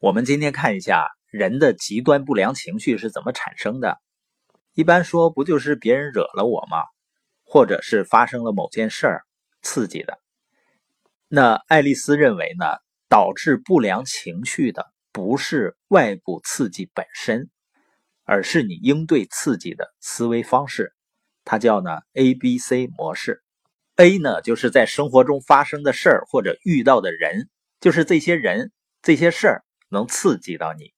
我们今天看一下人的极端不良情绪是怎么产生的。一般说，不就是别人惹了我吗？或者是发生了某件事儿刺激的？那爱丽丝认为呢，导致不良情绪的不是外部刺激本身，而是你应对刺激的思维方式。它叫呢 A B C 模式。A 呢，就是在生活中发生的事儿或者遇到的人，就是这些人这些事儿。能刺激到你，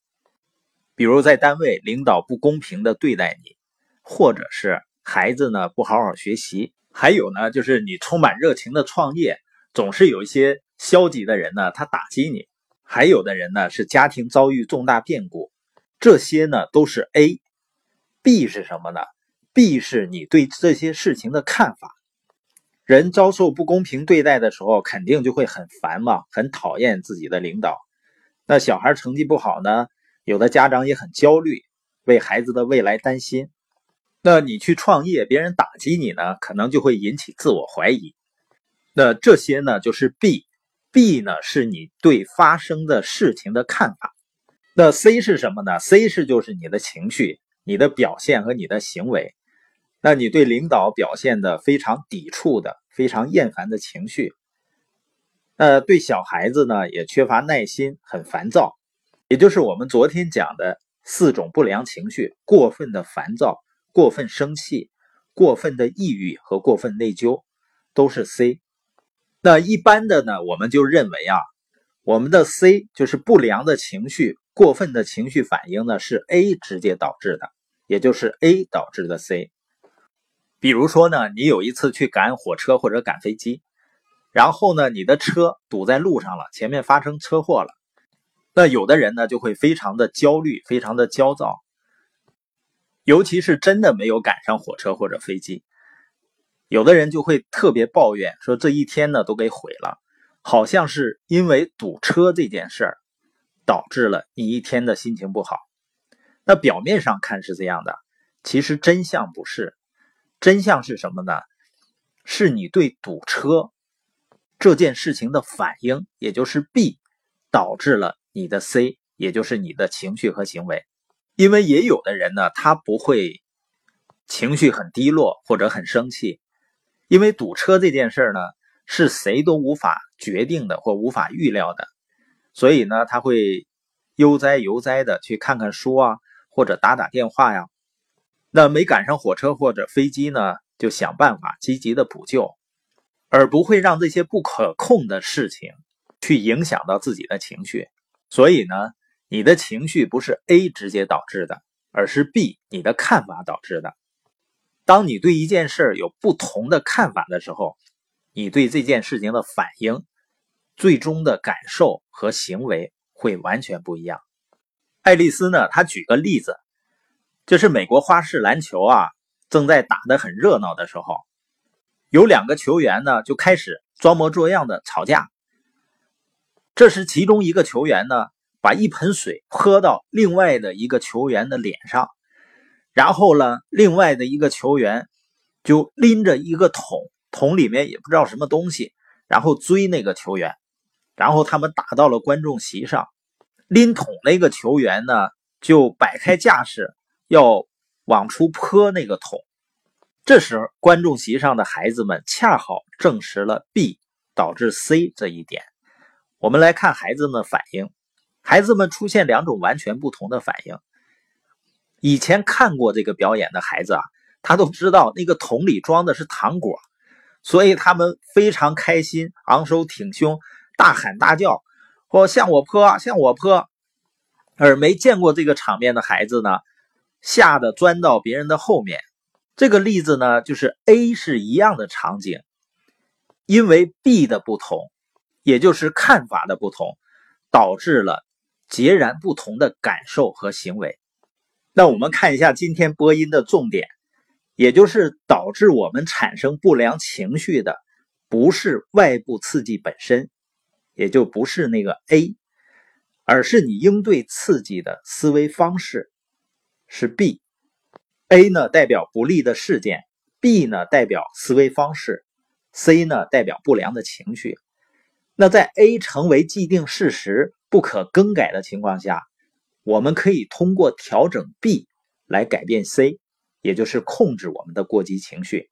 比如在单位领导不公平的对待你，或者是孩子呢不好好学习，还有呢就是你充满热情的创业，总是有一些消极的人呢他打击你，还有的人呢是家庭遭遇重大变故，这些呢都是 A。B 是什么呢？B 是你对这些事情的看法。人遭受不公平对待的时候，肯定就会很烦嘛，很讨厌自己的领导。那小孩成绩不好呢，有的家长也很焦虑，为孩子的未来担心。那你去创业，别人打击你呢，可能就会引起自我怀疑。那这些呢，就是 B，B 呢是你对发生的事情的看法。那 C 是什么呢？C 是就是你的情绪、你的表现和你的行为。那你对领导表现的非常抵触的、非常厌烦的情绪。呃，对小孩子呢也缺乏耐心，很烦躁，也就是我们昨天讲的四种不良情绪：过分的烦躁、过分生气、过分的抑郁和过分内疚，都是 C。那一般的呢，我们就认为啊，我们的 C 就是不良的情绪、过分的情绪反应呢是 A 直接导致的，也就是 A 导致的 C。比如说呢，你有一次去赶火车或者赶飞机。然后呢，你的车堵在路上了，前面发生车祸了，那有的人呢就会非常的焦虑，非常的焦躁，尤其是真的没有赶上火车或者飞机，有的人就会特别抱怨，说这一天呢都给毁了，好像是因为堵车这件事儿导致了你一天的心情不好。那表面上看是这样的，其实真相不是，真相是什么呢？是你对堵车。这件事情的反应，也就是 B，导致了你的 C，也就是你的情绪和行为。因为也有的人呢，他不会情绪很低落或者很生气，因为堵车这件事呢，是谁都无法决定的或无法预料的，所以呢，他会悠哉悠哉的去看看书啊，或者打打电话呀。那没赶上火车或者飞机呢，就想办法积极的补救。而不会让这些不可控的事情去影响到自己的情绪，所以呢，你的情绪不是 A 直接导致的，而是 B 你的看法导致的。当你对一件事有不同的看法的时候，你对这件事情的反应、最终的感受和行为会完全不一样。爱丽丝呢，她举个例子，就是美国花式篮球啊，正在打得很热闹的时候。有两个球员呢，就开始装模作样的吵架。这时，其中一个球员呢，把一盆水泼到另外的一个球员的脸上，然后呢，另外的一个球员就拎着一个桶，桶里面也不知道什么东西，然后追那个球员，然后他们打到了观众席上。拎桶那个球员呢，就摆开架势要往出泼那个桶。这时候，观众席上的孩子们恰好证实了 B 导致 C 这一点。我们来看孩子们的反应，孩子们出现两种完全不同的反应。以前看过这个表演的孩子啊，他都知道那个桶里装的是糖果，所以他们非常开心，昂首挺胸，大喊大叫，或向我泼，向我泼。而没见过这个场面的孩子呢，吓得钻到别人的后面。这个例子呢，就是 A 是一样的场景，因为 B 的不同，也就是看法的不同，导致了截然不同的感受和行为。那我们看一下今天播音的重点，也就是导致我们产生不良情绪的，不是外部刺激本身，也就不是那个 A，而是你应对刺激的思维方式，是 B。A 呢代表不利的事件，B 呢代表思维方式，C 呢代表不良的情绪。那在 A 成为既定事实，不可更改的情况下，我们可以通过调整 B 来改变 C，也就是控制我们的过激情绪。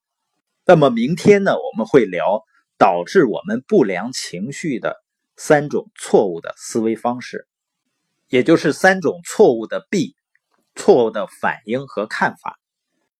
那么明天呢，我们会聊导致我们不良情绪的三种错误的思维方式，也就是三种错误的 B，错误的反应和看法。